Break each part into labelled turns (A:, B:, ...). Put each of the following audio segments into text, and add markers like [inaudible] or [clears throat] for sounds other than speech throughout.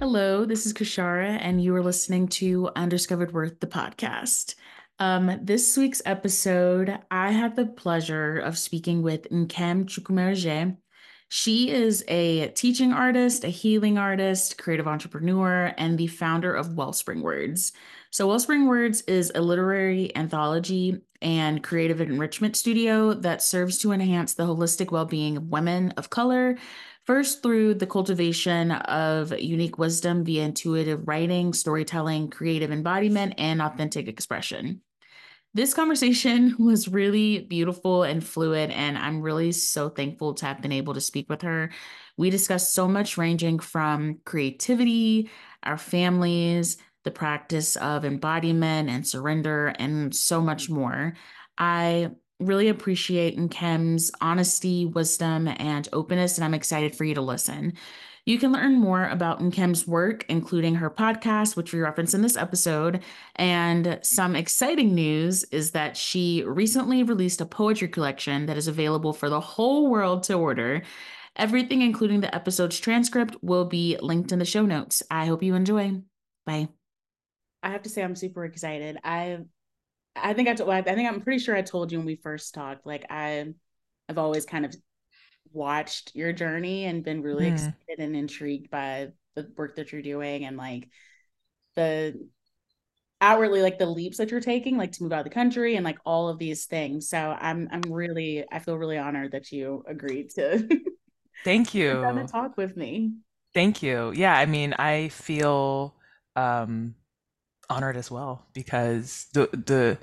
A: Hello, this is Kashara, and you are listening to Undiscovered Worth, the podcast. Um, this week's episode, I had the pleasure of speaking with Nkem Chukwumerije. She is a teaching artist, a healing artist, creative entrepreneur, and the founder of Wellspringwords. So, Wellspringwords is a literary anthology and creative enrichment studio that serves to enhance the holistic well being of women of color First, through the cultivation of unique wisdom via intuitive writing, storytelling, creative embodiment, and authentic expression. This conversation [laughs] was really beautiful and fluid, and I'm really so thankful to have been able to speak with her. We discussed so much, ranging from creativity, our families, the practice of embodiment and surrender, and so much more. I really appreciate Nkem's honesty, wisdom, and openness, and I'm excited for you to listen. You can learn more about Nkem's work, including her podcast, which we reference in this episode. And some exciting news is that she recently released a poetry collection that is available for the whole world to order. Everything, including the episode's transcript, will be linked in the show notes. I hope you enjoy. Bye. I have to say, I'm super excited. I I think I told I think I'm pretty sure I told you when we first talked. Like I I've always kind of watched your journey and been really mm. excited and intrigued by the work that you're doing and like the outwardly like the leaps that you're taking like to move out of the country and like all of these things so i'm i'm really i feel really honored that you agreed to
B: thank [laughs] you
A: to talk with me
B: thank you yeah i mean i feel um honored as well because the the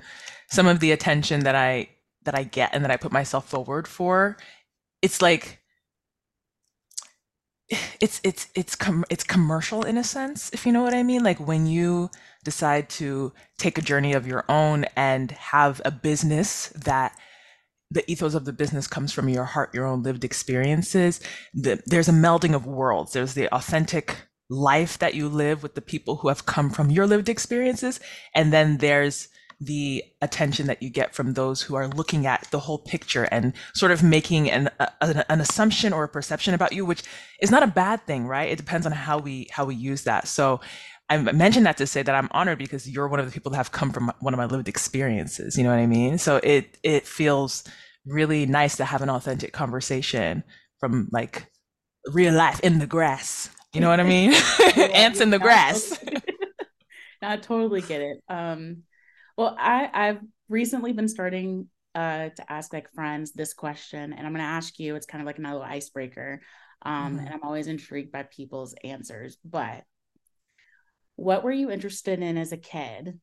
B: some of the attention that I that I get and that I put myself forward for, it's like it's it's it's com- it's commercial in a sense if you know what i mean. Like when you decide to take a journey of your own and have a business that the ethos of the business comes from your heart your own lived experiences the, there's a melding of worlds. There's the authentic life that you live with the people who have come from your lived experiences. And then there's the attention that you get from those who are looking at the whole picture and sort of making an, a, an assumption or a perception about you, which is not a bad thing, right? It depends on how we how we use that. So I mentioned that to say that I'm honored because you're one of the people that have come from one of my lived experiences. You know what I mean? So it it feels really nice to have an authentic conversation from like real life in the grass. You know what I mean? [laughs] Ants in the grass. [laughs]
A: I totally get it. Um, well, I I've recently been starting uh to ask like friends this question, and I'm gonna ask you. It's kind of like another icebreaker. Um, mm-hmm. and I'm always intrigued by people's answers. But what were you interested in as a kid,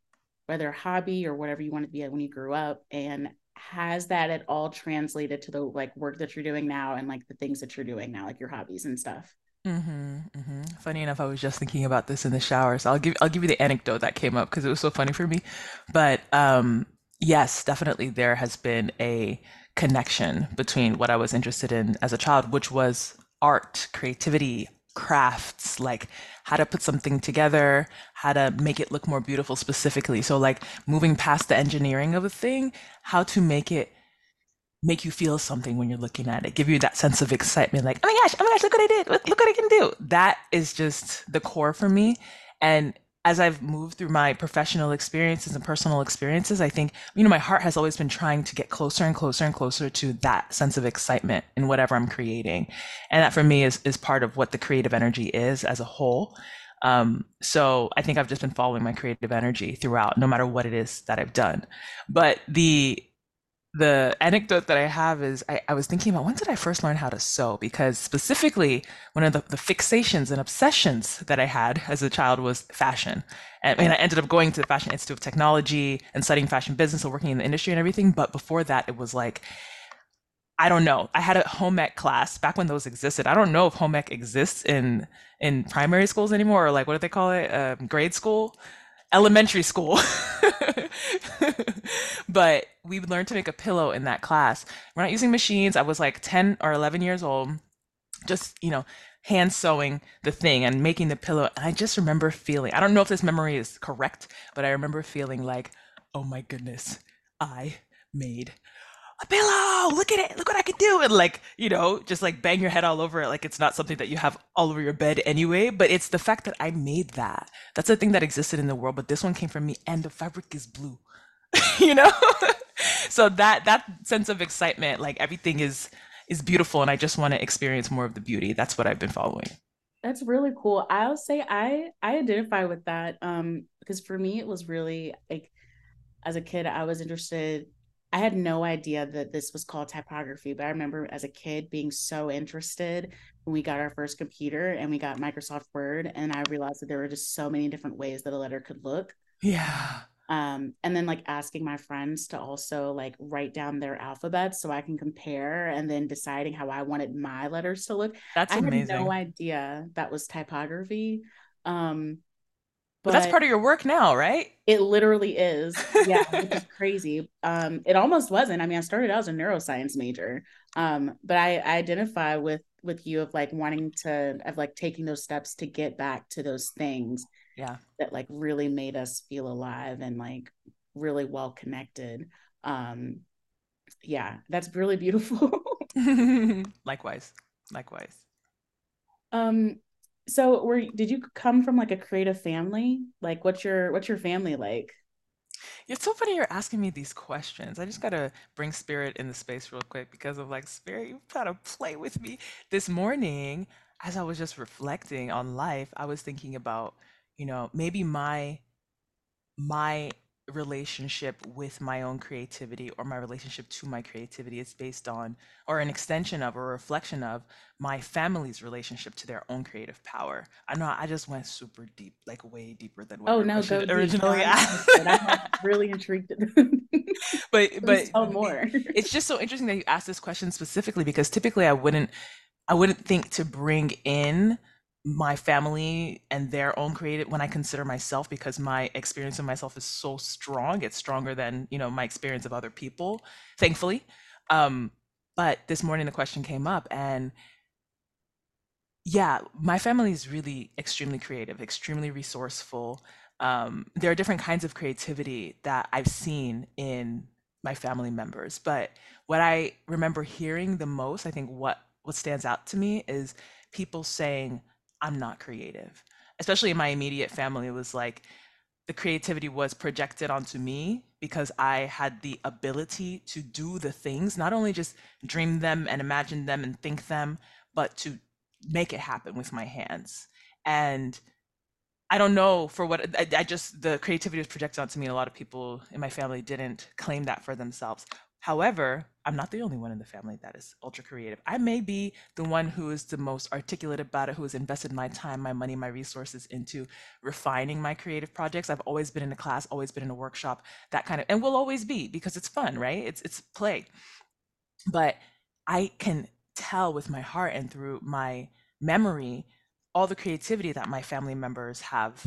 A: whether a hobby or whatever you wanted to be when you grew up, and has that at all translated to the like work that you're doing now and like the things that you're doing now, like your hobbies and stuff?
B: Mm-hmm, mm-hmm. Funny enough, I was just thinking about this in the shower, so I'll give I'll give you the anecdote that came up because it was so funny for me. But um, yes, definitely there has been a connection between what I was interested in as a child, which was art, creativity, crafts, like how to put something together, how to make it look more beautiful specifically. So like moving past the engineering of a thing, how to make it make you feel something when you're looking at it, give you that sense of excitement, like, oh my gosh, oh my gosh, look what I did, look, what I can do. That is just the core for me. And as I've moved through my professional experiences and personal experiences, I think, you know, my heart has always been trying to get closer and closer and closer to that sense of excitement in whatever I'm creating. And that for me is, is part of what the creative energy is as a whole. Um, so I think I've just been following my creative energy throughout, no matter what it is that I've done. But the the anecdote that I have is I, I, was thinking about when did I first learn how to sew? Because specifically, one of the, the, fixations and obsessions that I had as a child was fashion. And, and I ended up going to the Fashion Institute of Technology and studying fashion business and working in the industry and everything. But before that, it was like, I don't know. I had a home ec class back when those existed. I don't know if home ec exists in in primary schools anymore or like what do they call it? Um, grade school elementary school. [laughs] but we learned to make a pillow in that class. We're not using machines. I was like 10 or 11 years old, just, you know, hand sewing the thing and making the pillow. And I just remember feeling, I don't know if this memory is correct, but I remember feeling like, oh my goodness, I made a pillow, look at it, look what I can do. And like, you know, just like bang your head all over it. Like it's not something that you have all over your bed anyway, but it's the fact that I made that. That's a thing that existed in the world, but this one came from me and the fabric is blue, [laughs] you know? [laughs] so that, that sense of excitement, like everything is, is beautiful and I just want to experience more of the beauty. That's what I've been following.
A: That's really cool. I'll say I I identify with that um because for me it was really like as a kid I was interested I had no idea that this was called typography, but I remember as a kid being so interested when we got our first computer and we got Microsoft Word and I realized that there were just so many different ways that a letter could look.
B: Yeah.
A: Um, and then like asking my friends to also like write down their alphabets so I can compare and then deciding how I wanted my letters to look.
B: That's
A: I had no idea that was typography. Um,
B: But that's part of your work now, right?
A: it literally is. Yeah, which is [laughs] crazy. Um, it almost wasn't. I mean, I started out as a neuroscience major. Um, but I, I identify with with you of like wanting to of like taking those steps to get back to those things
B: Yeah.
A: that like really made us feel alive and like really well connected. Um, yeah, that's really beautiful. [laughs] [laughs]
B: Likewise. Likewise.
A: um, so were did you come from like a creative family? Like what's your what's your family like?
B: It's so funny you're asking me these questions. I just gotta bring Spirit in the space real quick because of like Spirit, you gotta play with me. This morning, as I was just reflecting on life, I was thinking about, you know, maybe my my relationship with my own creativity or my relationship to my creativity is based on or an extension of or a reflection of my family's relationship to their own creative power. I know I just went super deep, like way deeper than what
A: Oh no, go.
B: Originally
A: I'm
B: asked.
A: I'm really intrigued. [laughs]
B: but [laughs] but
A: tell more.
B: it's just so interesting that you asked this question specifically because typically I wouldn't I wouldn't think to bring in my family and their own creative when I consider myself because my experience of myself is so strong. It's stronger than, you know, my experience of other people, thankfully. Um, but this morning the question came up and yeah, my family is really extremely creative, extremely resourceful. Um, there are different kinds of creativity that I've seen in my family members, but what I remember hearing the most, I think what what stands out to me is people saying, "I'm not creative." Especially in my immediate family, it was like the creativity was projected onto me because I had the ability to do the things, not only just dream them and imagine them and think them, but to make it happen with my hands. And I don't know for what I, I just the creativity was projected onto me, a lot of people in my family didn't claim that for themselves. However, I'm not the only one in the family that is ultra creative. I may be the one who is the most articulate about it, who has invested my time, my money, my resources into refining my creative projects. I've always been in a class, always been in a workshop, that kind of, and will always be because it's fun, right? It's it's play. But I can tell with my heart and through my memory all the creativity that my family members have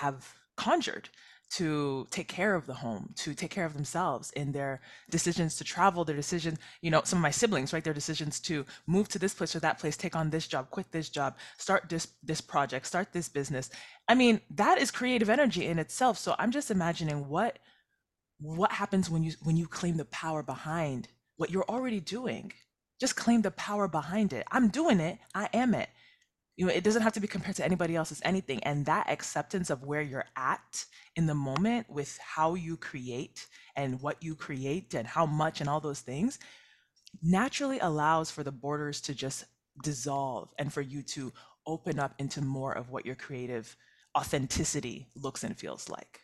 B: have conjured to take care of the home, to take care of themselves in their decisions to travel, their decision, you know, some of my siblings, right, their decisions to move to this place or that place, take on this job, quit this job, start this this project, start this business. I mean, that is creative energy in itself. So I'm just imagining what what happens when you when you claim the power behind what you're already doing. Just claim the power behind it. I'm doing it. I am it you know it doesn't have to be compared to anybody else's anything and that acceptance of where you're at in the moment with how you create and what you create and how much and all those things naturally allows for the borders to just dissolve and for you to open up into more of what your creative authenticity looks and feels like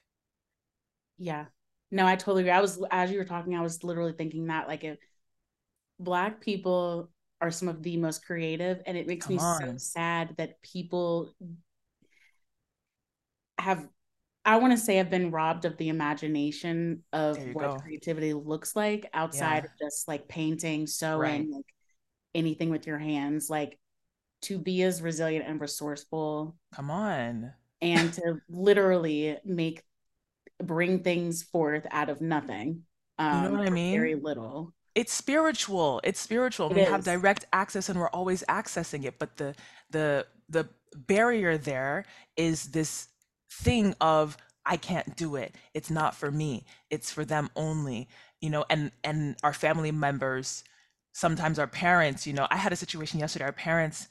A: Yeah. No, I totally agree. I was as you were talking, I was literally thinking that like if black people are some of the most creative and it makes me
B: come
A: so sad that people have I want to say have been robbed of the imagination of what
B: go.
A: creativity looks like outside
B: yeah.
A: of just like painting,
B: right.
A: sewing, like anything with your hands, like to be as resilient and resourceful
B: come on.
A: and [laughs] to literally make bring things forth out of nothing
B: you know
A: um
B: what i
A: or very little.
B: It's spiritual it's spiritual
A: It
B: we have direct access and we're always accessing it but the the the barrier there is this thing of i can't do it. It's not for me. It's for them only you know, and and our family members, sometimes our parents, you know, I had a situation yesterday, our parents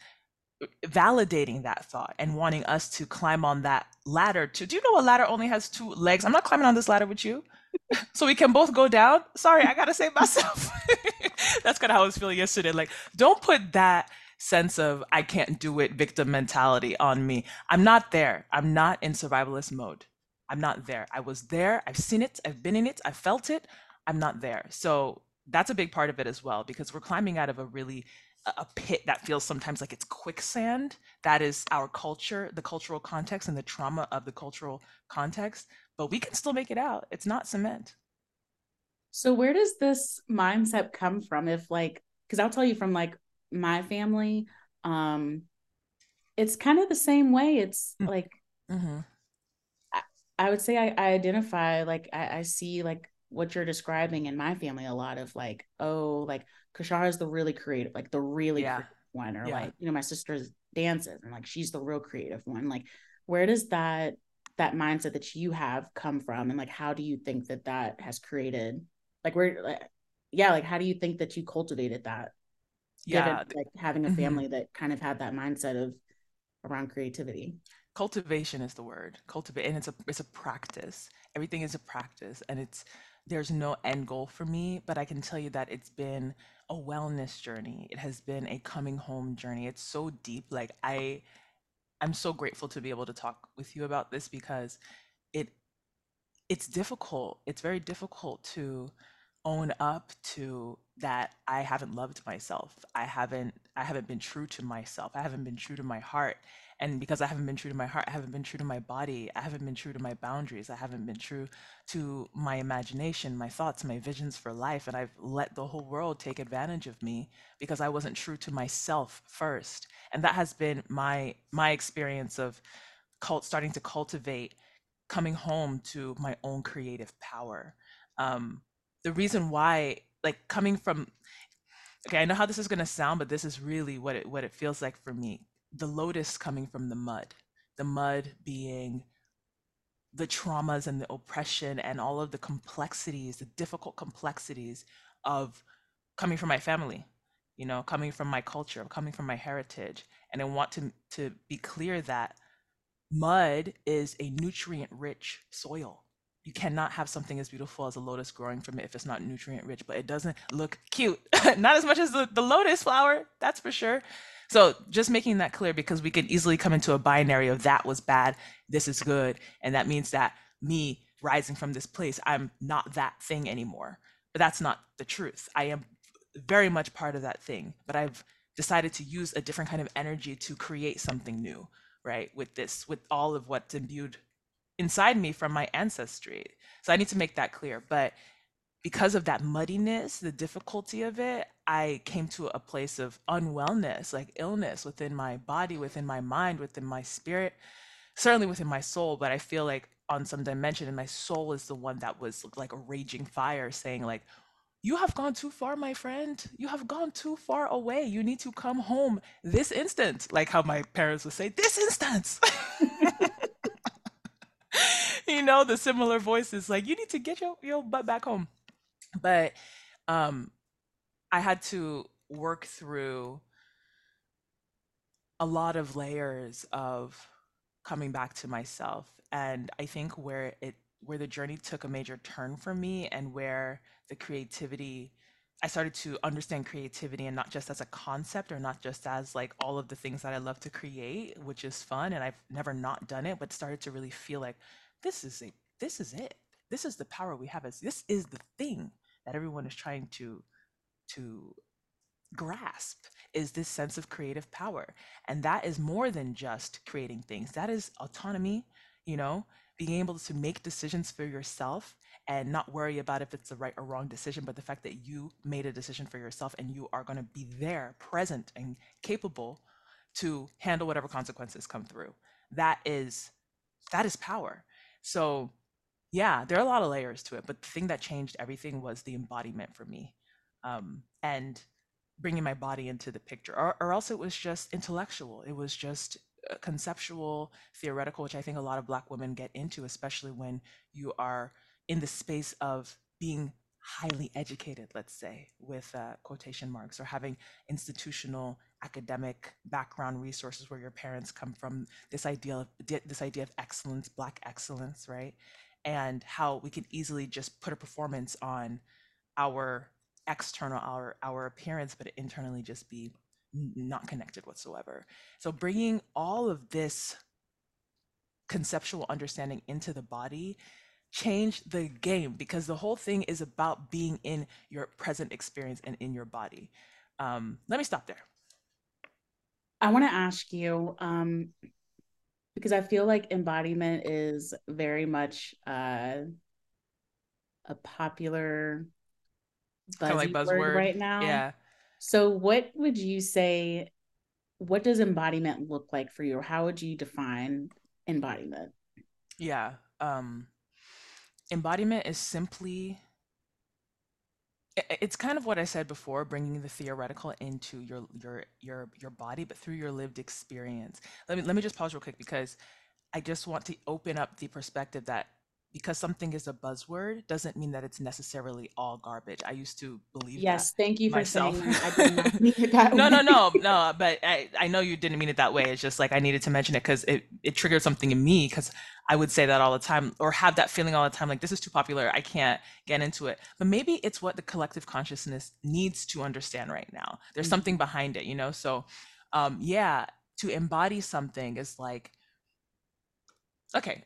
B: uh, validating that thought and wanting us to climb on that ladder. To do you know a ladder only has two legs? I'm not climbing on this ladder with you [laughs] so we can both go down? Sorry i gotta save myself. [laughs] That's kind of how i was feeling yesterday. Like don't put that sense of i can't do it victim mentality on me. I'm not there. I'm not in survivalist mode. I'm not there. I was there. I've seen it. I've been in it. I felt it. I'm not there. So that's a big part of it as well because we're climbing out of a really a pit that feels sometimes like it's quicksand. That is our culture, the cultural context, and the trauma of the cultural context. But we can still make it out. It's not cement.
A: So, where does this mindset come from? If, like, because I'll tell you from like my family, um, it's kind of the same way. It's mm. like, mm-hmm. I, I, would say I, I identify, like, I, I see like what you're describing in my family a lot of like, oh, like Kashara is the really creative, like the really yeah. one, or yeah. like you know my sister's dances and like she's the real creative one. Like, where does that that mindset that you have come from, and like how do you think that that has created, like where, like, yeah, like how do you think that you cultivated that?
B: Yeah,
A: Given, like having a mm-hmm. family that kind of had that mindset of around creativity
B: cultivation is the word cultivate and it's a it's a practice everything is a practice and it's there's no end goal for me but i can tell you that it's been a wellness journey. It has been a coming home journey. It's so deep. Like I I'm so grateful to be able to talk with you about this because it it's difficult. It's very difficult to own up to that I haven't loved myself. I haven't I haven't been true to myself. I haven't been true to my heart. And because I haven't been true to my heart, I haven't been true to my body. I haven't been true to my boundaries. I haven't been true to my imagination, my thoughts, my visions for life. And I've let the whole world take advantage of me because I wasn't true to myself first. And that has been my my experience of cult starting to cultivate coming home to my own creative power. Um, the reason why, like coming from okay, I know how this is gonna sound, but this is really what it what it feels like for me the lotus coming from the mud, the mud being the traumas and the oppression and all of the complexities, the difficult complexities of coming from my family, you know, coming from my culture, coming from my heritage. And I want to, to be clear that mud is a nutrient rich soil. You cannot have something as beautiful as a lotus growing from it if it's not nutrient rich, but it doesn't look cute. [laughs] not as much as the, the lotus flower, that's for sure. So just making that clear because we can easily come into a binary of that was bad, this is good. And that means that me rising from this place, I'm not that thing anymore. But that's not the truth. I am very much part of that thing, but I've decided to use a different kind of energy to create something new, right? With this, with all of what's imbued inside me from my ancestry. So I need to make that clear. But because of that muddiness, the difficulty of it, I came to a place of unwellness, like illness within my body, within my mind, within my spirit, certainly within my soul. But I feel like on some dimension, and my soul is the one that was like a raging fire saying, like, you have gone too far, my friend. You have gone too far away. You need to come home this instant. Like how my parents would say, this instant. [laughs] [laughs] you know, the similar voices, like, you need to get your, your butt back home. But um, I had to work through a lot of layers of coming back to myself. And i think where it where the journey took a major turn for me and where the creativity i started to understand creativity and not just as a concept or not just as like all of the things that i love to create which is fun and i've never not done it but started to really feel like this is a this is it. This is the power we have as this is the thing that everyone is trying to to grasp is this sense of creative power. And that is more than just creating things. That is autonomy you know being able to make decisions for yourself and not worry about if it's the right or wrong decision but the fact that you made a decision for yourself and you are going to be there present and capable to handle whatever consequences come through. That is that is power so yeah, there are a lot of layers to it, but the thing that changed everything was the embodiment for me, um, and bringing my body into the picture, or, or else it was just intellectual. It was just uh, conceptual, theoretical, which I think a lot of Black women get into, especially when you are in the space of being highly educated, let's say, with uh, quotation marks, or having institutional academic background resources where your parents come from, this idea of this idea of excellence, black excellence, right? And how we can easily just put a performance on our external, our our appearance, but internally just be not connected whatsoever. So bringing all of this conceptual understanding into the body change the game because the whole thing is about being in your present experience and in your body. Um, let me stop there.
A: I want to ask you um, because I feel like embodiment is very much uh, a popular buzzy like buzzword word right now.
B: Yeah.
A: So, what would you say? What does embodiment look like for you, or how would you define embodiment?
B: Yeah. Um, embodiment is simply it's kind of what I said before, bringing the theoretical into your your your your body, but through your lived experience. Let me let me just pause real quick because I just want to open up the perspective that because something is a buzzword doesn't mean that it's necessarily all garbage. I used to believe
A: yes,
B: that
A: thank you
B: myself.
A: for saying I did not [laughs] mean it that
B: no,
A: way.
B: no, no, [laughs] no. But I, I know you didn't mean it that way. It's just like I needed to mention it because it, it triggered something in me because I would say that all the time or have that feeling all the time like this is too popular. I can't get into it. But maybe it's what the collective consciousness needs to understand right now. There's mm-hmm. something behind it, you know? So um yeah, to embody something is like okay,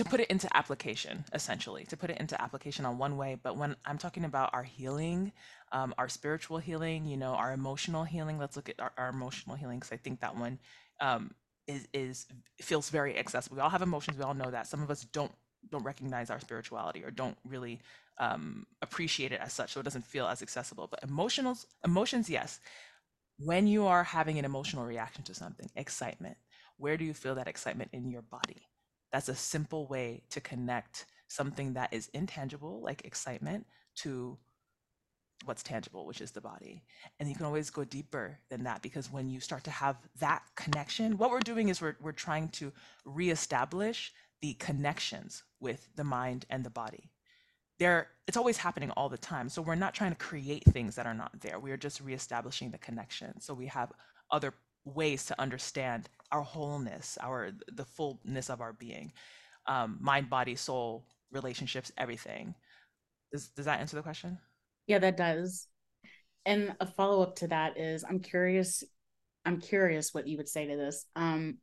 B: to put it into application essentially to put it into application on one way. But when i'm talking about our healing um, our spiritual healing you know our emotional healing let's look at our, our emotional healing because i think that one um, is, is feels very accessible. We all have emotions. We all know that. Some of us don't don't recognize our spirituality or don't really um, appreciate it as such so it doesn't feel as accessible. But emotionals emotions yes. When you are having an emotional reaction to something excitement where do you feel that excitement in your body that's a simple way to connect something that is intangible, like excitement, to what's tangible, which is the body. And you can always go deeper than that because when you start to have that connection, what we're doing is we're, we're trying to reestablish the connections with the mind and the body. There, it's always happening all the time. So we're not trying to create things that are not there. We are just reestablishing the connection. So we have other ways to understand our wholeness, our the fullness of our being, um, mind, body, soul, relationships, everything. Does does that answer the question?
A: Yeah, that does. And a follow up to that is, I'm curious. I'm curious what you would say to this. Um,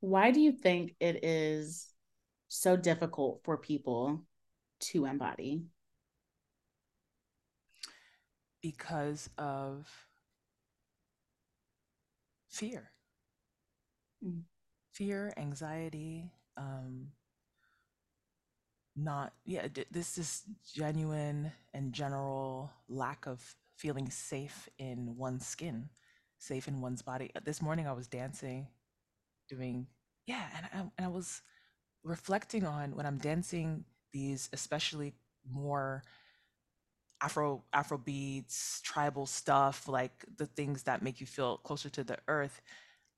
A: why do you think it is so difficult for people to embody?
B: Because of fear mm. fear anxiety um not yeah this is genuine and general lack of feeling safe in one's skin safe in one's body uh, this morning i was dancing doing yeah and I, and I was reflecting on when i'm dancing these especially more afro afro beats tribal stuff like the things that make you feel closer to the earth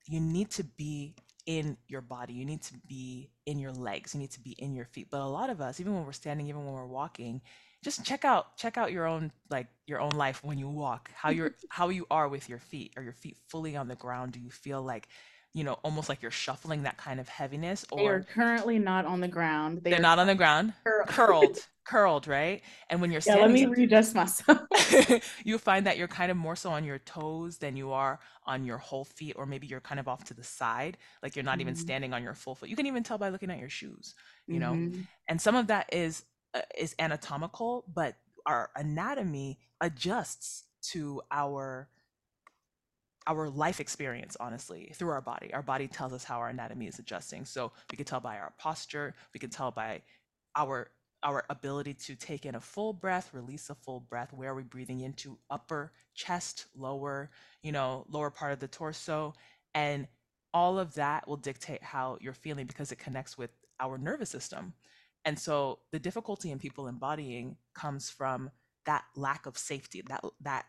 B: you need to be in your body you need to be in your legs you need to be in your feet but a lot of us even when we're standing even when we're walking just check out check out your own like your own life when you walk how you're [laughs] how you are with your feet are your feet fully on the ground do you feel like you know, almost like you're shuffling that kind of heaviness.
A: Or they are currently not on the ground.
B: They are not on the ground. Curled. curled, curled, right? And when you're
A: yeah, let me readjust myself. [laughs] [laughs]
B: you find that you're kind of more so on your toes than you are on your whole feet, or maybe you're kind of off to the side, like you're not mm-hmm. even standing on your full foot. You can even tell by looking at your shoes, you mm-hmm. know. And some of that is uh, is anatomical, but our anatomy adjusts to our our life experience honestly through our body our body tells us how our anatomy is adjusting so we can tell by our posture we can tell by our our ability to take in a full breath release a full breath where are we breathing into? Upper chest lower you know lower part of the torso. And all of that will dictate how you're feeling because it connects with our nervous system. And so the difficulty in people embodying comes from that lack of safety that that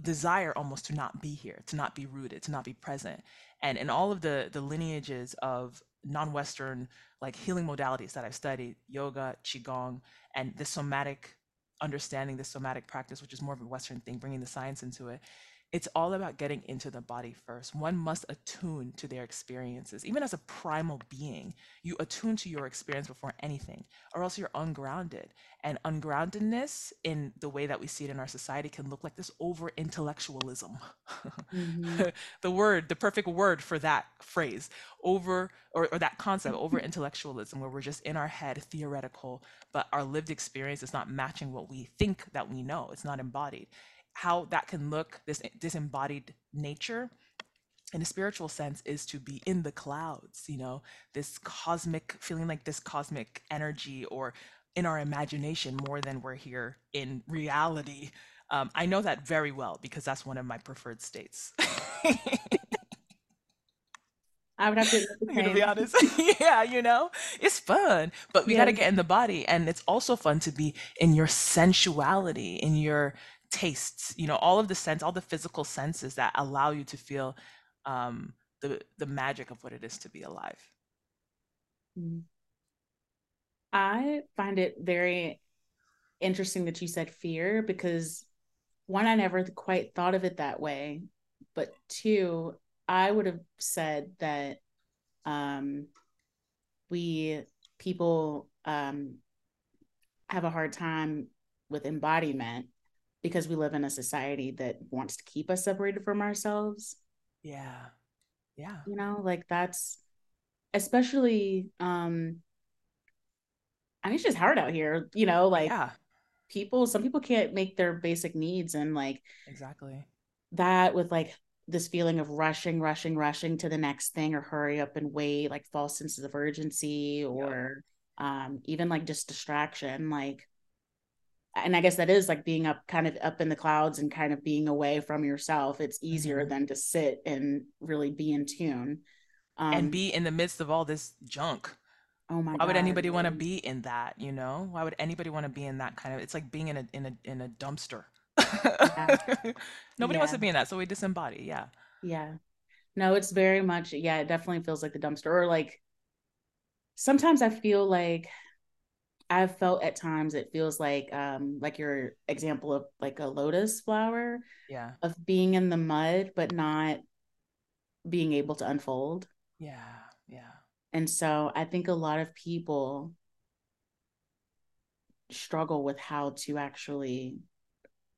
B: desire almost to not be here, to not be rooted, to not be present. And in all of the the lineages of non-Western like healing modalities that I've studied, yoga, qigong, and the somatic understanding the somatic practice, which is more of a Western thing, bringing the science into it, it's all about getting into the body first. One must attune to their experiences. Even as a primal being, you attune to your experience before anything, or else you're ungrounded. And ungroundedness, in the way that we see it in our society, can look like this over intellectualism.
A: hmm [laughs]
B: the word, the perfect word for that phrase, over, or, or that concept, [laughs] over intellectualism, where we're just in our head, theoretical, but our lived experience is not matching what we think that we know. It's not embodied how that can look, this disembodied nature, in a spiritual sense, is to be in the clouds, you know, this cosmic, feeling like this cosmic energy or in our imagination more than we're here in reality. Um, I know that very well because that's one of my preferred states. [laughs]
A: I would have to
B: I'm gonna [laughs] be honest. [laughs] yeah, you know, it's fun, but we gotta get in the body. And it's also fun to be in your sensuality, in your tastes, you know, all of the sense, all the physical senses that allow you to feel um, the, the magic of what it is to be alive.
A: Mhm. I find it very interesting that you said fear because one, I never quite thought of it that way, but two, I would have said that um, we people um, have a hard time with embodiment because we live in a society that wants to keep us separated from ourselves.
B: Yeah. Yeah.
A: You know, like that's especially um I mean it's just hard out here, you know, like
B: Yeah.
A: people some people can't make their basic needs and like
B: Exactly.
A: that with like this feeling of rushing, rushing, rushing to the next thing or hurry up and wait, like false senses of urgency or um even like just distraction, like and I guess that is like being up kind of up in the clouds and kind of being away from yourself. It's easier
B: hmm
A: than to sit and really be in tune.
B: And
A: Um,
B: be in the midst of all this junk.
A: oh my
B: Why would anybody want to be in that, you know? Why would anybody want to be in that kind of, it's like being in a in a in a dumpster.
A: Yeah. [laughs]
B: Nobody wants to be in that, so we disembody. Yeah.
A: Yeah. No, it's very much, yeah, it definitely feels like the dumpster. Or like sometimes I feel like I've felt at times it feels like um like your example of like a lotus flower
B: Yeah.
A: of being in the mud but not being able to unfold.
B: Yeah. Yeah.
A: And so I think a lot of people struggle with how to actually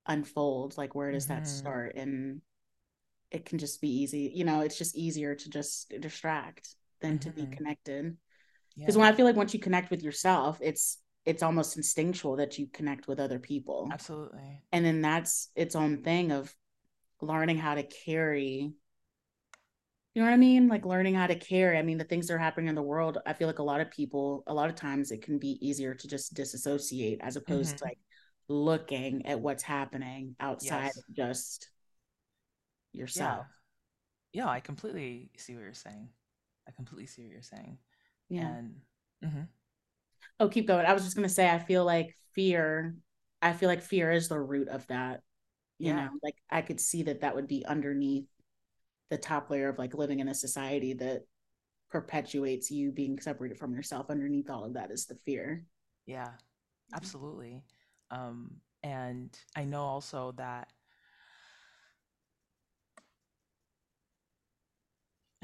A: unfold, like where does that
B: hmm
A: start? And it can just be easy, you know, it's just easier to just distract than to be
B: hmm
A: connected. Because
B: Yeah.
A: when I feel like once you connect with yourself, it's it's almost instinctual that you connect with other people.
B: Absolutely.
A: And then that's its own thing of learning how to carry You know what I mean? Like learning how to carry. I mean, the things that are happening in the world, I feel like a lot of people, a lot of times it can be easier to just disassociate as opposed to
B: hmm
A: like looking at what's happening outside
B: Yes.
A: of just
B: Yeah.
A: yourself.
B: Yeah, I completely see what you're saying. I completely see what you're saying.
A: Yeah.
B: And hmm
A: Oh, keep going. I was just gonna say, I feel like fear, I feel like fear is the root of that. You know,
B: yeah.
A: like I could see that that would be underneath the top layer of like living in a society that perpetuates you being separated from yourself. Underneath all of that is the fear.
B: Yeah. Absolutely. Um, and I know also that,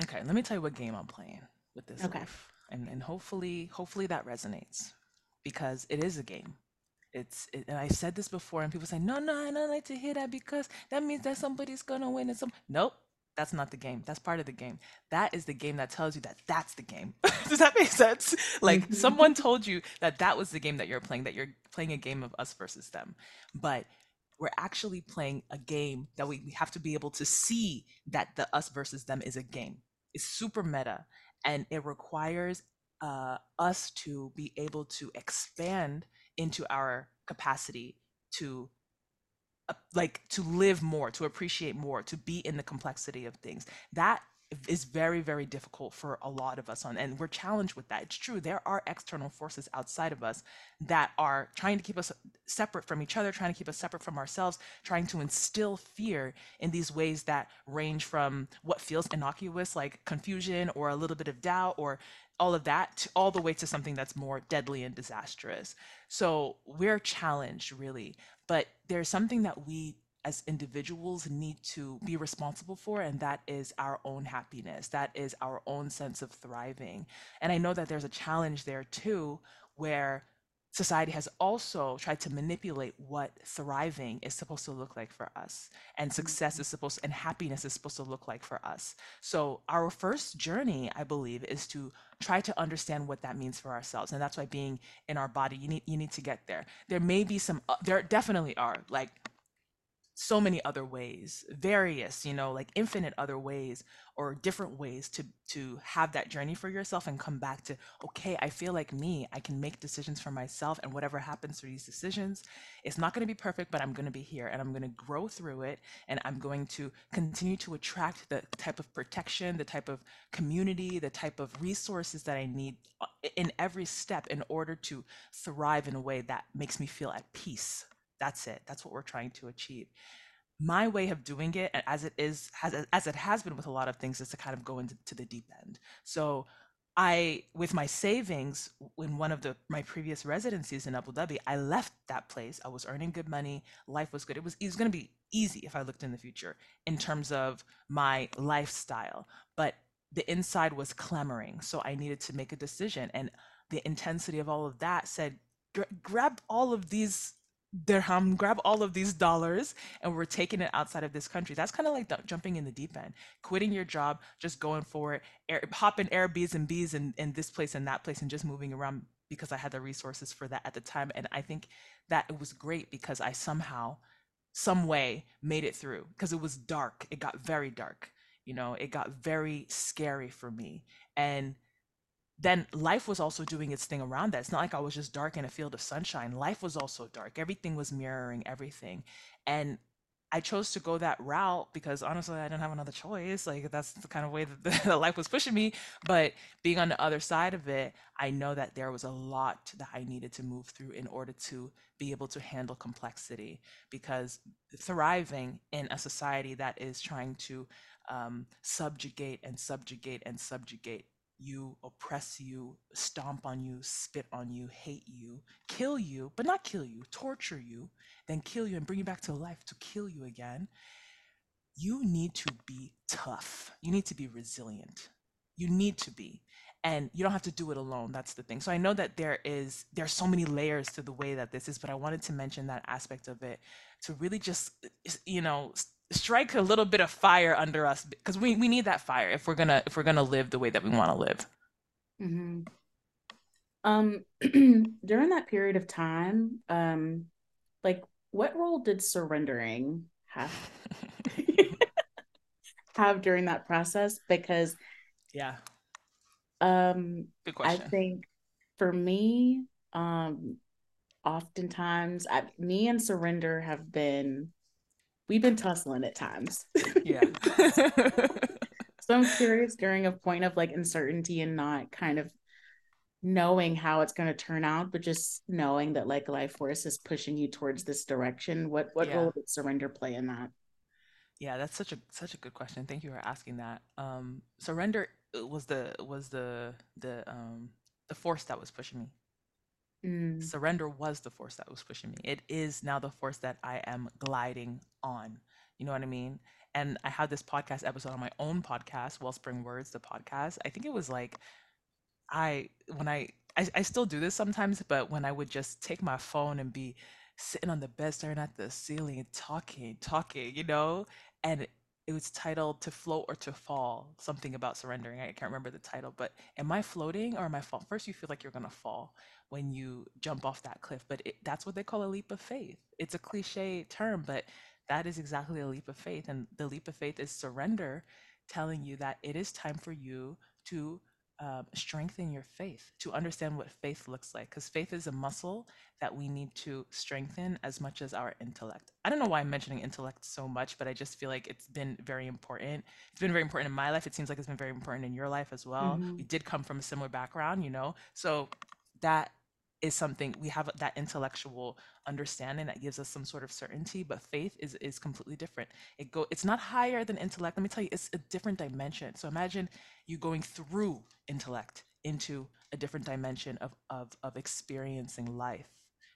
B: okay, let me tell you what game I'm playing with this
A: Okay.
B: life. And and hopefully hopefully that resonates because it is a game. It's it, and I said this before and people say, "No, no, I don't like to hear that because that means that somebody's to win and some Nope. That's not the game. That's part of the game. That is the game that tells you that that's the game. [laughs] Does that make sense? Like
A: Mhm.
B: someone told you that that was the game that you're playing, that you're playing a game of us versus them. But we're actually playing a game that we we have to be able to see that the us versus them is a game. It's super meta and it requires uh, us to be able to expand into our capacity to uh, like to live more, to appreciate more, to be in the complexity of things. That is very, very difficult for a lot of us on, and we're challenged with that. It's true, there are external forces outside of us that are trying to keep us separate from each other, trying to keep us separate from ourselves, trying to instill fear in these ways that range from what feels innocuous, like confusion or a little bit of doubt, or all of that all the way to something that's more deadly and disastrous so we're challenged really but there's something that we as individuals need to be responsible for and that is our own happiness. That is our own sense of thriving. And i know that there's a challenge there too where society has also tried to manipulate what thriving is supposed to look like for us and success is supposed and happiness is supposed to look like for us. So our first journey i believe is to try to understand what that means for ourselves and that's why being in our body you need you need to get there. There may be some uh, there definitely are like so many other ways various you know like infinite other ways or different ways to to have that journey for yourself and come back to okay i feel like me i can make decisions for myself and whatever happens through these decisions it's not going to be perfect but i'm going to be here and i'm going to grow through it and i'm going to continue to attract the type of protection the type of community the type of resources that i need uh, in every step in order to thrive in a way that makes me feel at peace that's it. That's what we're trying to achieve. My way of doing it, as it is, has as it has been with a lot of things, is to kind of go into to the deep end. So I, with my savings in one of the my previous residencies in Abu Dhabi, I left that place. I was earning good money. Life was good. It was it was going to be easy if I looked in the future in terms of my lifestyle. But the inside was clamoring, so I needed to make a decision. And the intensity of all of that said, grab all of these dirham, grab all of these dollars, and we're taking it outside of this country. That's kind of like jumping in the deep end, quitting your job, just going for it, air, hopping Airbnbs and Bs in, in this place and that place, and just moving around because I had the resources for that at the time. And I think that it was great because I somehow, some way, made it through because it was dark. It got very dark. You know, it got very scary for me. And then life was also doing its thing around that. It's not like I was just dark in a field of sunshine. Life was also dark. Everything was mirroring everything. And I chose to go that route because honestly, I didn't have another choice. Like that's the kind of way that the, [laughs] life was pushing me. But being on the other side of it, I know that there was a lot that I needed to move through in order to be able to handle complexity. Because thriving in a society that is trying to um, subjugate and subjugate and subjugate you, oppress you, stomp on you, spit on you, hate you, kill you, but not kill you, torture you, then kill you and bring you back to life to kill you again, you need to be tough. You need to be resilient. You need to be. And you don't have to do it alone. That's the thing. So I know that there is there's so many layers to the way that this is, but I wanted to mention that aspect of it to really just you know strike a little bit of fire under us because we, we need that fire if we're gonna if we're gonna live the way that we want to live
A: mm-hmm. um [clears throat] during that period of time um like what role did surrendering have [laughs] have during that process because
B: yeah
A: um Good question. i think for me um oftentimes I, me and surrender have been we've been tussling at times.
B: Yeah. [laughs]
A: so I'm curious during a point of like uncertainty and not kind of knowing how it's going to turn out, but just knowing that like life force is pushing you towards this direction. What what yeah. role did surrender play in that?
B: Yeah, that's such a such a good question. Thank you for asking that. Um, surrender was the was the the um the force that was pushing me Mm. Surrender was the force that was pushing me. It is now the force that I am gliding on. You know what I mean? And I had this podcast episode on my own podcast, Wellspringwords, the podcast. I think it was like I when I, I I still do this sometimes, but when I would just take my phone and be sitting on the bed staring at the ceiling talking, talking, you know, and it was titled "To Float or to Fall," something about surrendering. I can't remember the title, but am I floating or am I fall? First, you feel like you're gonna fall, when you jump off that cliff. But it, that's what they call a leap of faith. It's a cliche term, but that is exactly a leap of faith. And the leap of faith is surrender, telling you that it is time for you to um, strengthen your faith, to understand what faith looks like. Because faith is a muscle that we need to strengthen as much as our intellect. I don't know why I'm mentioning intellect so much, but I just feel like it's been very important. It's been very important in my life. It seems like it's been very important in your life as well. Mm-hmm. We did come from a similar background, you know? So that is something we have that intellectual understanding that gives us some sort of certainty but faith is is completely different. It go it's not higher than intellect. Let me tell you it's a different dimension. So imagine you going through intellect into a different dimension of of of experiencing life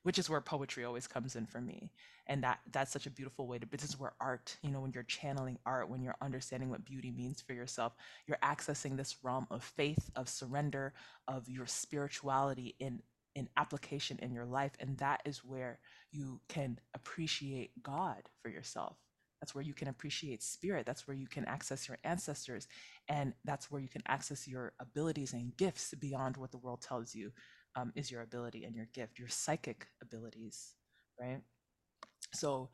B: which is where poetry always comes in for me. And that that's such a beautiful way to but this is where art you know when you're channeling art when you're understanding what beauty means for yourself you're accessing this realm of faith of surrender of your spirituality in in application in your life and that is where you can appreciate god for yourself that's where you can appreciate spirit that's where you can access your ancestors and that's where you can access your abilities and gifts beyond what the world tells you um, is your ability and your gift, your psychic abilities, right? So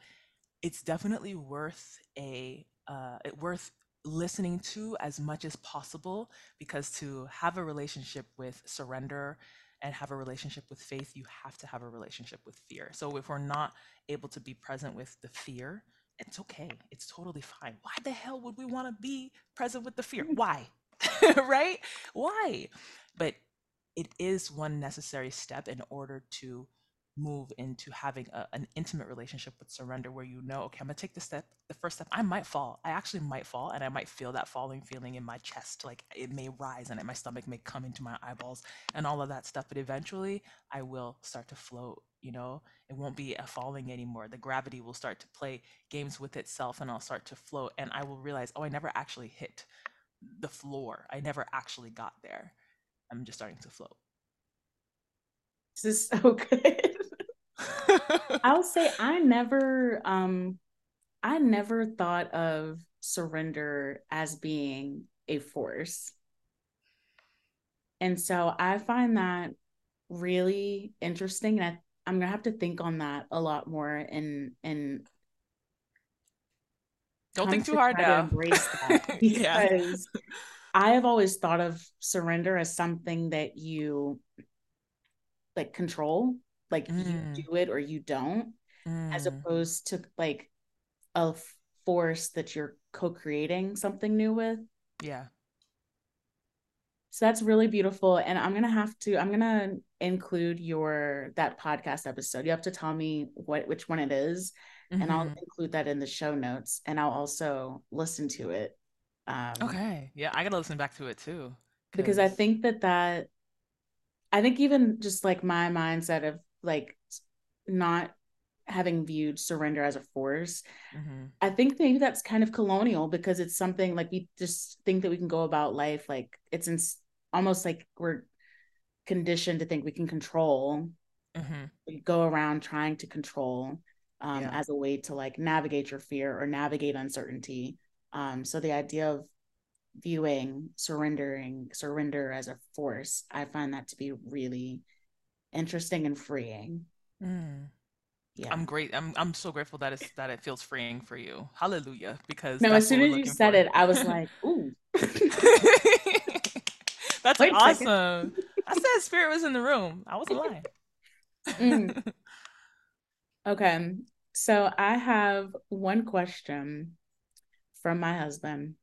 B: it's definitely worth a uh, it worth listening to as much as possible because to have a relationship with surrender and have a relationship with faith, you have to have a relationship with fear. So if we're not able to be present with the fear, it's okay. It's totally fine. Why the hell would we want to be present with the fear? Mm. Why? [laughs] right? Why? But it is one necessary step in order to move into having a, an intimate relationship with surrender where you know okay i'm gonna take the step the first step i might fall i actually might fall and i might feel that falling feeling in my chest like it may rise and it, my stomach may come into my eyeballs and all of that stuff but eventually i will start to float you know it won't be a falling anymore the gravity will start to play games with itself and i'll start to float and i will realize oh i never actually hit the floor i never actually got there I'm just starting to float.
A: This is so good. [laughs] I'll say I never um I never thought of surrender as being a force. And so I find that really interesting and I, I'm gonna have to think on that a lot more and and
B: don't think too hard now.
A: embrace that [laughs] because yeah. I have always thought of surrender as something that you like control, like mm. you do it or you don't, mm. as opposed to like a force that you're co-creating something new with.
B: Yeah.
A: So that's really beautiful. And I'm gonna have to, I'm gonna include your that podcast episode. You have to tell me what which one it is, mm-hmm. and I'll mm-hmm. include that in the show notes. And I'll also listen to it
B: um, okay. Yeah, I gotta listen back to it too.
A: Because I think that that, I think even just like my mindset of like not having viewed surrender as a force, mm-hmm. I think maybe that's kind of colonial because it's something like we just think that we can go about life like it's in, almost like we're conditioned to think we can control. Mm-hmm. We go around trying to control um, yeah. as a way to like navigate your fear or navigate uncertainty. Um, so the idea of viewing surrendering surrender as a force, I find that to be really interesting and freeing. Mm.
B: Yeah. I'm great. I'm I'm so grateful that it's that it feels freeing for you. Hallelujah. Because
A: no, as soon as you said for. it, I was [laughs] like, ooh. [laughs]
B: That's Wait awesome. I said spirit was in the room. I wasn't lying.
A: mm. [laughs] Okay. So I have one question from my husband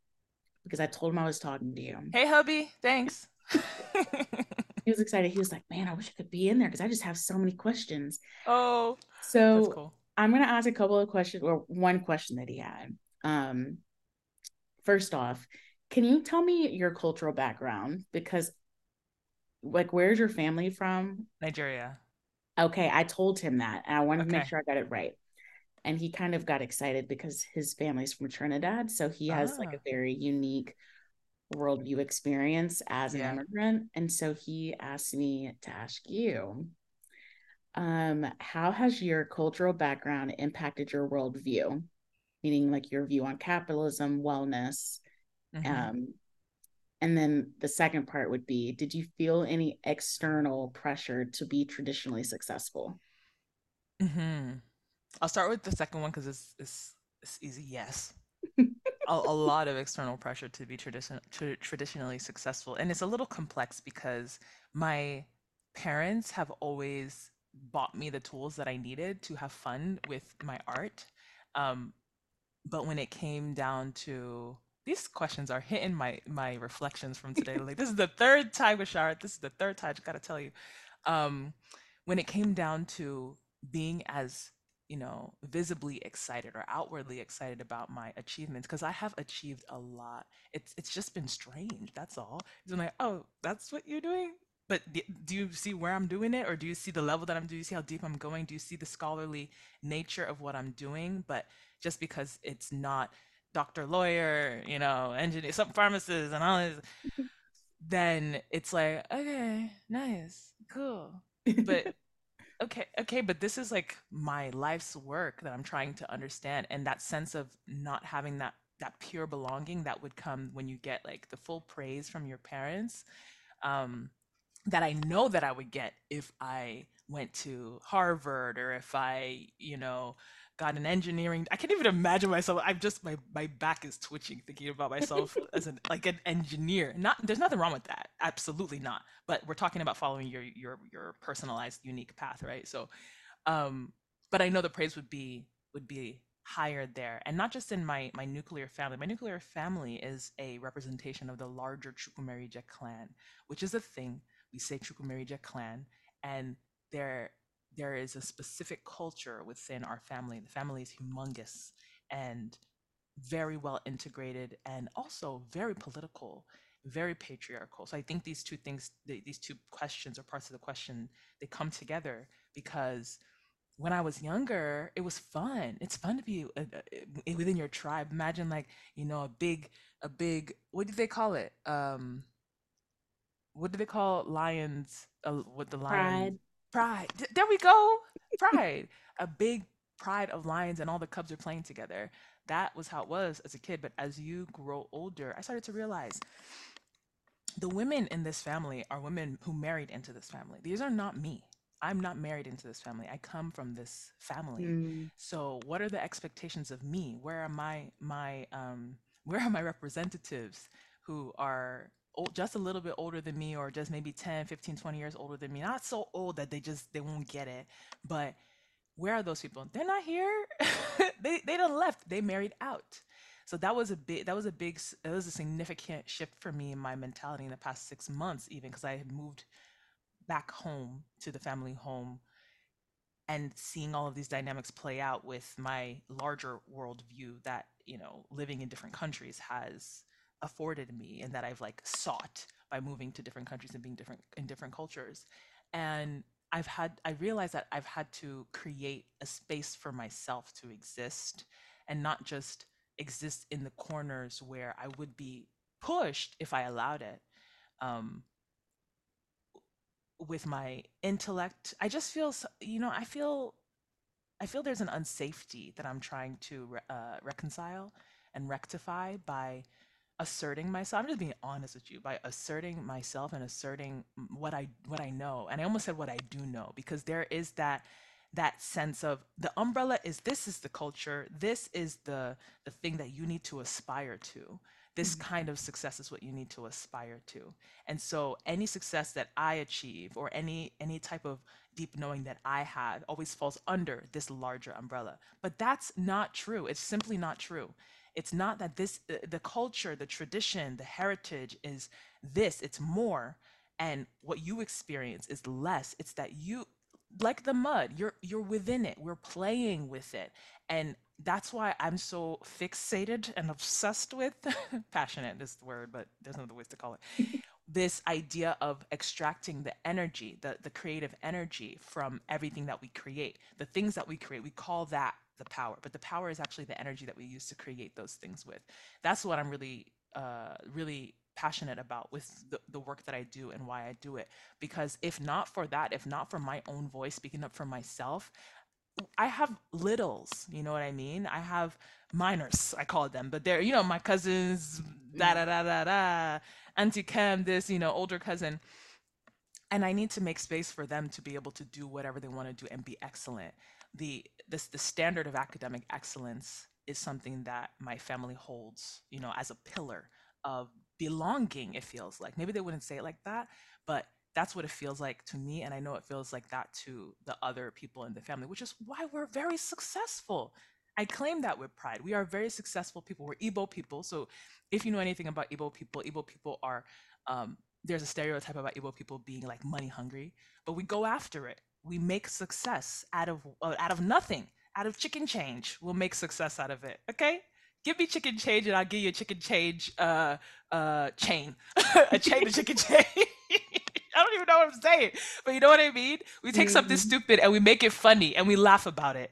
A: because I told him I was talking to you.
B: Hey, hubby, thanks. [laughs]
A: he was excited. He was like, "Man, I wish I could be in there because I just have so many questions."
B: Oh,
A: so cool. I'm gonna ask a couple of questions, or one question that he had. Um, first off, can you tell me your cultural background? Because, like, where's your family from?
B: Nigeria.
A: Okay, I told him that, and I wanted okay. to make sure I got it right and he kind of got excited because his family's from Trinidad, so he has ah. like a ah. very unique worldview experience as an yeah. immigrant, and so he asked me to ask you, um, how has your cultural background impacted your worldview, meaning like your view on capitalism, wellness, mm-hmm. um, and then the second part would be, did you feel any external pressure to be traditionally successful?
B: Mm-hmm. I'll start with the second one because it's, it's it's easy. Yes, [laughs] a, a, lot of external pressure to be tradition, tra- traditionally successful, and it's a little complex because my parents have always bought me the tools that I needed to have fun with my art. Um, but when it came down to these questions are hitting my my reflections from today. like this is the third time, Bashara. This is the third time. I just gotta tell you. Um, when it came down to being as you know, visibly excited or outwardly excited about my achievements because I have achieved a lot. It's it's just been strange. That's all. It's been like, oh, that's what you're doing. But do you see where I'm doing it, or do you see the level that I'm doing? Do you see how deep I'm going? Do you see the scholarly nature of what I'm doing? But just because it's not doctor, lawyer, you know, engineer, some pharmacist, and all this, [laughs] then it's like, okay, nice, cool. But Okay, okay, but this is like my life's work that I'm trying to understand, and that sense of not having that that pure belonging that would come when you get like the full praise from your parents. Um, that I know that I would get if I went to Harvard or if I, you know, got an engineering. I can't even imagine myself. I'm just my my back is twitching thinking about myself [laughs] as an like an engineer. Not there's nothing wrong with that. Absolutely not. But we're talking about following your your your personalized unique path, right? So um but I know the praise would be would be higher there and not just in my my nuclear family my nuclear family is a representation of the larger Chukwumerije clan which is a thing we say Chukwumerije clan, and there there is a specific culture within our family. The family is humongous and very well integrated, and also very political, very patriarchal. So I think these two things, these two questions or parts of the question, they come together because when I was younger, it was fun. It's fun to be uh, uh, within your tribe. Imagine like you know a big, a big. What do they call it? Um, what do they call lions? Uh, what the lion?
A: Pride.
B: Pride. Th- There we go. Pride. A big pride of lions, and all the cubs are playing together. That was how it was as a kid. But as you grow older, I started to realize the women in this family are women who married into this family. These are not me. I'm not married into this family. I come from this family.
A: Mm.
B: So what are the expectations of me? Where are my my um [laughs] where are my representatives who are just a little bit older than me or just maybe 10, 15, 20 years older than me? Not so old that they just they won't get it, but where are those people? They're not here. [laughs] they they done left. They married out. So that was a big that was a big that was a significant shift for me in my mentality in the past six months, even because I had moved back home to the family home and seeing all of these dynamics play out with my larger worldview that you know living in different countries has afforded me and that I've like sought by moving to different countries and being different in different cultures and I've had I realized that I've had to create a space for myself to exist and not just exist in the corners where I would be pushed if I allowed it um, with my intellect. I just feel, you know, I feel, I feel there's an unsafety that I'm trying to uh, reconcile and rectify by asserting myself. I'm just being honest with you by asserting myself and asserting what I what I know. And I almost said what I do know because there is that that sense of the umbrella is this is the culture this is the the thing that you need to aspire to this
A: Mhm.
B: kind of success is what you need to aspire to and so any success that i achieve or any any type of deep knowing that i had always falls under this larger umbrella but that's not true it's simply not true it's not that this uh, the culture the tradition the heritage is this it's more and what you experience is less. It's that you like the mud you're you're within it. We're playing with it. And that's why i'm so fixated and obsessed with [laughs] passionate is the word but there's no other ways to call it. [laughs] This idea of extracting the energy the the creative energy from everything that we create the things that we create. We call that the power but the power is actually the energy that we use to create those things with that's what i'm really uh really passionate about with the, the work that i do and why i do it because if not for that if not for my own voice speaking up for myself I have littles, you know what I mean? I have minors, I call them, but they're, you know, my cousins, da da da da da, Auntie Nkem, this, you know, older cousin. And I need to make space for them to be able to do whatever they want to do and be excellent. The this the standard of academic excellence is something that my family holds, you know, as a pillar of belonging, it feels like. Maybe they wouldn't say it like that, but that's what it feels like to me. And I know it feels like that to the other people in the family, which is why we're very successful. I claim that with pride. We are very successful people. We're Igbo people. So if you know anything about Igbo people, Igbo people are, um, there's a stereotype about Igbo people being like money hungry, but we go after it. We make success out of uh, out of nothing. out of chicken change. We'll make success out of it. Okay? Give me chicken change and I'll give you a chicken change uh uh chain. [laughs] a chain of chicken change. [laughs] I don't even know what I'm saying. But you know what I mean? We take something
A: Mhm.
B: stupid and we make it funny and we laugh about it.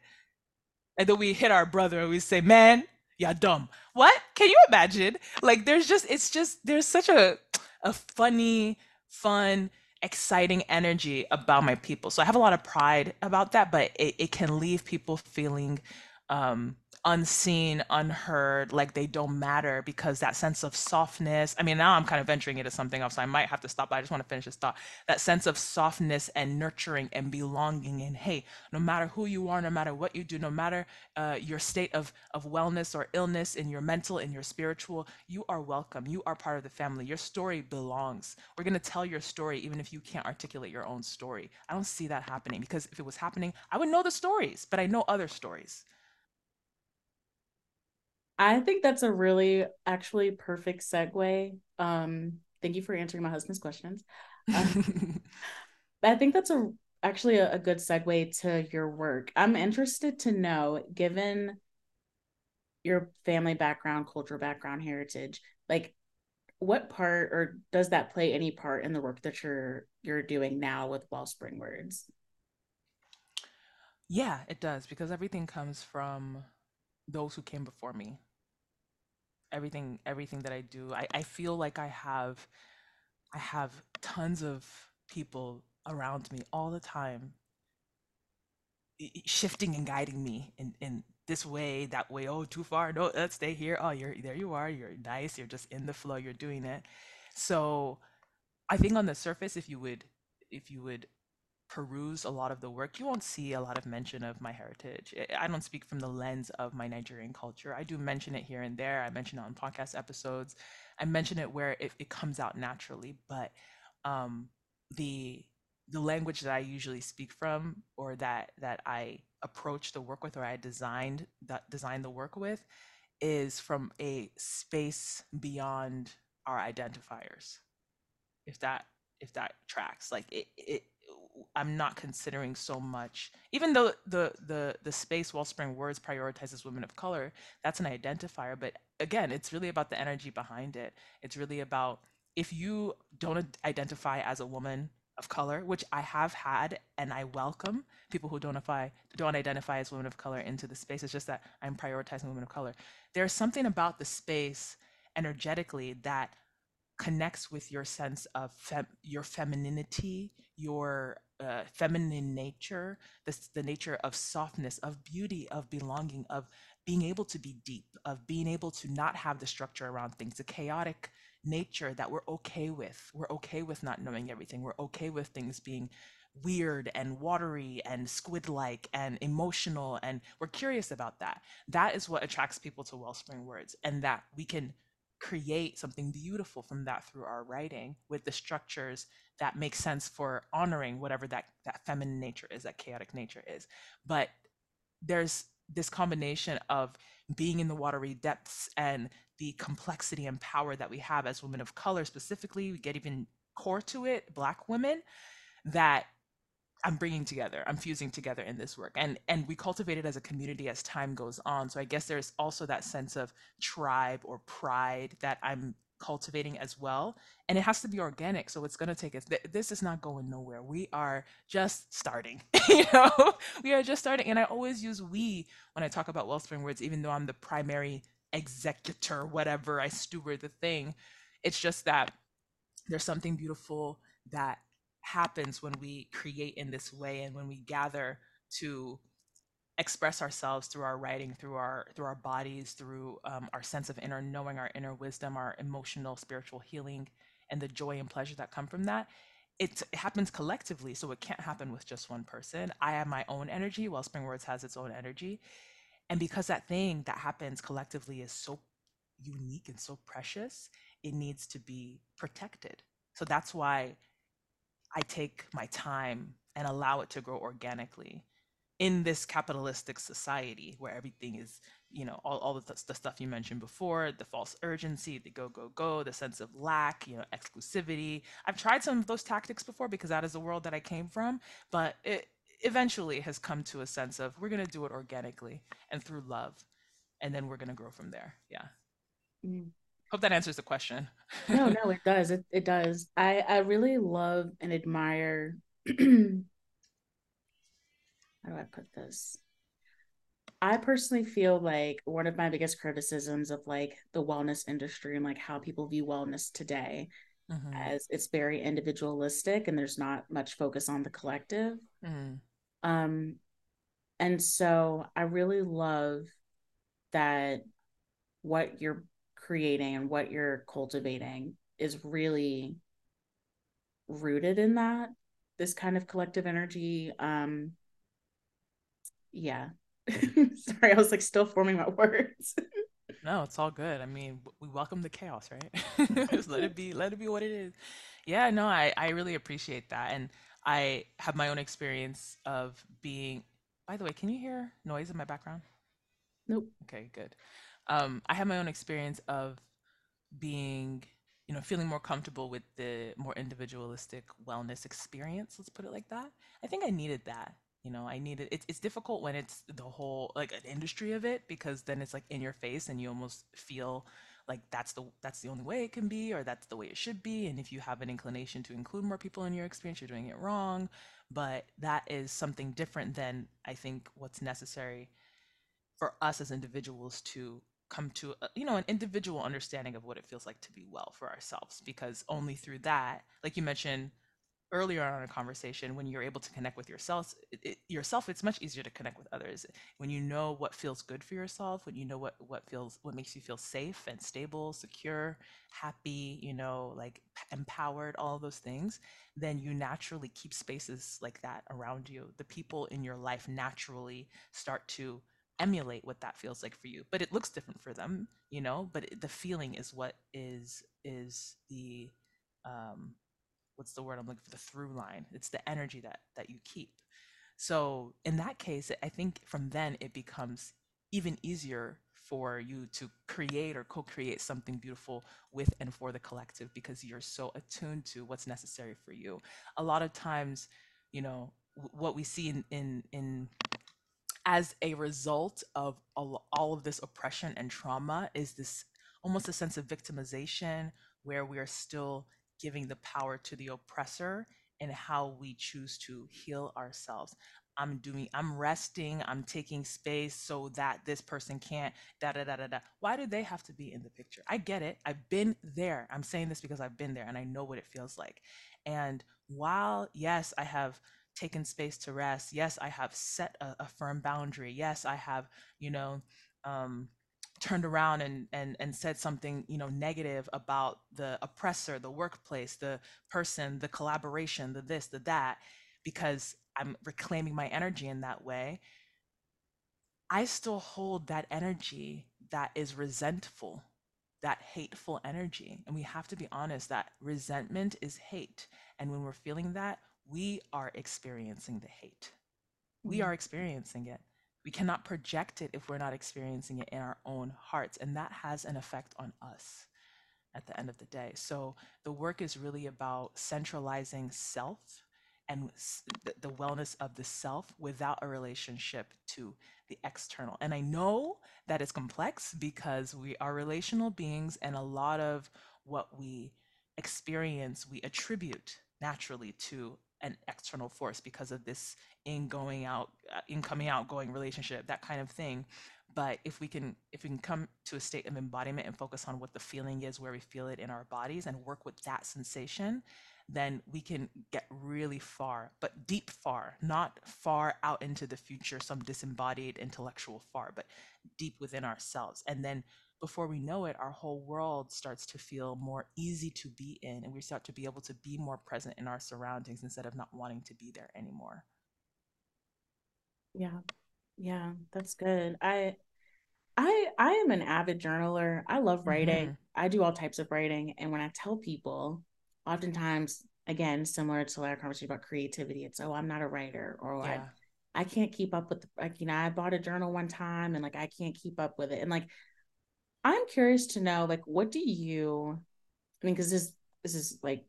B: And then we hit our brother and we say, Man, you're dumb. What? Can you imagine? Like there's just it's just there's such a a funny, fun, exciting energy about my people. So I have a lot of pride about that, but it, it can leave people feeling um unseen, unheard, like they don't matter because that sense of softness. I mean, now I'm kind of venturing into something else, so I might have to stop, but I just want to finish this thought. That sense of softness and nurturing and belonging, and hey, no matter who you are, no matter what you do, no matter uh, your state of of wellness or illness in your mental and your spiritual, you are welcome. You are part of the family. Your story belongs. We're gonna tell your story even if you can't articulate your own story. I don't see that happening because if it was happening, I would know the stories, but I know other stories.
A: I think that's a really actually perfect segue. Um, thank you for answering my husband's questions. Uh, [laughs] I think that's a actually a, a good segue to your work. I'm interested to know, given your family background, cultural background, heritage, like what part or does that play any part in the work that you're you're doing now with Wellspringwords?
B: yeah, it does because everything comes from those who came before me. Everything, everything that I do, I, I feel like I have I have tons of people around me all the time shifting and guiding me in, in this way, that way. Oh, too far. No, let's stay here. Oh, you're there you are. You're nice. You're just in the flow. You're doing it. So I think on the surface, if you would if you would peruse a lot of the work, you won't see a lot of mention of my heritage. I don't speak from the lens of my Nigerian culture. I do mention it here and there. I mention it on podcast episodes. I mention it where it, it comes out naturally, but um, the the language that I usually speak from, or that that I approach the work with, or I designed that design the work with, is from a space beyond our identifiers if that if that tracks like it, it i'm not considering so much. Even though the the the space Wellspringwords prioritizes women of color that's an identifier but again it's really about the energy behind it. It's really about if you don't identify as a woman of color which i have had and i welcome people who don't identify don't identify as women of color into the space it's just that i'm prioritizing women of color. There's something about the space energetically that connects with your sense of fem- your femininity, your uh, feminine nature, this, the nature of softness, of beauty, of belonging, of being able to be deep, of being able to not have the structure around things, the chaotic nature that we're okay with. We're okay with not knowing everything. We're okay with things being weird and watery and squid like and emotional. And we're curious about that. That is what attracts people to Wellspringwords, and that we can create something beautiful from that through our writing with the structures that make sense for honoring whatever that that feminine nature is that chaotic nature is. But there's this combination of being in the watery depths and the complexity and power that we have as women of color specifically we get even core to it black women that I'm bringing together, I'm fusing together in this work. And and we cultivate it as a community as time goes on. So I guess there's also that sense of tribe or pride that I'm cultivating as well. And it has to be organic. So it's going to take us th- this is not going nowhere. We are just starting. [laughs] you know, we are just starting. And I always use we when I talk about Wellspringwords, even though I'm the primary executor, whatever, I steward the thing. It's just that there's something beautiful that happens when we create in this way and when we gather to express ourselves through our writing through our through our bodies through um, our sense of inner knowing our inner wisdom our emotional spiritual healing and the joy and pleasure that come from that it, it happens collectively so it can't happen with just one person. I have my own energy Wellspringwords has its own energy and because that thing that happens collectively is so unique and so precious it needs to be protected. So that's why I take my time and allow it to grow organically in this capitalistic society where everything is, you know, all, all the, th- the stuff you mentioned before, the false urgency, the go, go, go, the sense of lack, you know, exclusivity. I've tried some of those tactics before because that is the world that I came from, but it, eventually has come to a sense of we're going to do it organically and through love and then we're going to grow from there yeah mm. Hope that answers the question
A: no [laughs] no it does it, it does i i really love and admire [clears throat] how do i put this I personally feel like one of my biggest criticisms of like the wellness industry and like how people view wellness today mm-hmm. as it's very individualistic and there's not much focus on the collective. Mm-hmm. Um, and so I really love that what you're creating and what you're cultivating is really rooted in that this kind of collective energy um yeah [laughs] sorry i was like still forming my [laughs] words
B: no it's all good i mean we welcome the chaos right [laughs] just let it be let it be what it is yeah no i i really appreciate that and I have my own experience of being. By the way, can you hear noise in my background?
A: Nope.
B: Okay, good. Um, I have my own experience of being, you know, feeling more comfortable with the more individualistic wellness experience. Let's put it like that. I think I needed that. You know, I needed. It's it's difficult when it's the whole like an industry of it because then it's like in your face and you almost feel like that's the that's the only way it can be or that's the way it should be and if you have an inclination to include more people in your experience you're doing it wrong but that is something different than i think what's necessary for us as individuals to come to a, you know an individual understanding of what it feels like to be well for ourselves because only through that like you mentioned earlier on in a conversation when you're able to connect with yourself it, it, yourself it's much easier to connect with others. When you know what feels good for yourself when you know what what feels what makes you feel safe and stable secure happy you know like empowered all those things then you naturally keep spaces like that around you. The people in your life naturally start to emulate what that feels like for you but it looks different for them you know but the feeling is what is is the um what's the word I'm looking for the through line. It's the energy that that you keep. So in that case, I think from then it becomes even easier for you to create or co-create something beautiful with and for the collective because you're so attuned to what's necessary for you. A lot of times, you know, what we see in in in as a result of all, all of this oppression and trauma is this almost a sense of victimization where we are still giving the power to the oppressor and how we choose to heal ourselves. I'm doing, I'm resting, I'm taking space so that this person can't, da da da da da. Why do they have to be in the picture? I get it. I've been there. I'm saying this because I've been there and I know what it feels like. And while, yes, I have taken space to rest, yes, I have set a, a firm boundary, yes, I have, you know, um, turned around and, and and said something you know negative about the oppressor the workplace the person the collaboration the this the that because i'm reclaiming my energy in that way. I still hold that energy that is resentful that hateful energy. And we have to be honest that resentment is hate. And when we're feeling that we are experiencing the hate we mm-hmm. are experiencing it we cannot project it if we're not experiencing it in our own hearts. And that has an effect on us at the end of the day. So the work is really about centralizing self and the wellness of the self without a relationship to the external. And I know that it's complex because we are relational beings, and a lot of what we experience, we attribute naturally to an external force because of this in going out uh, in coming out going relationship that kind of thing. But if we can if we can come to a state of embodiment and focus on what the feeling is where we feel it in our bodies and work with that sensation then we can get really far but deep far not far out into the future some disembodied intellectual far but deep within ourselves. And then before we know it, our whole world starts to feel more easy to be in, and we start to be able to be more present in our surroundings instead of not wanting to be there anymore.
A: Yeah. Yeah, that's good. I I I am an avid journaler. I love writing. Mm-hmm. I do all types of writing. And when I tell people, oftentimes, again, similar to our conversation about creativity, it's oh, I'm not a writer or yeah. I I can't keep up with the, like, you know, I bought a journal one time and like I can't keep up with it. And like I'm curious to know, like, what do you? I mean, because this this is like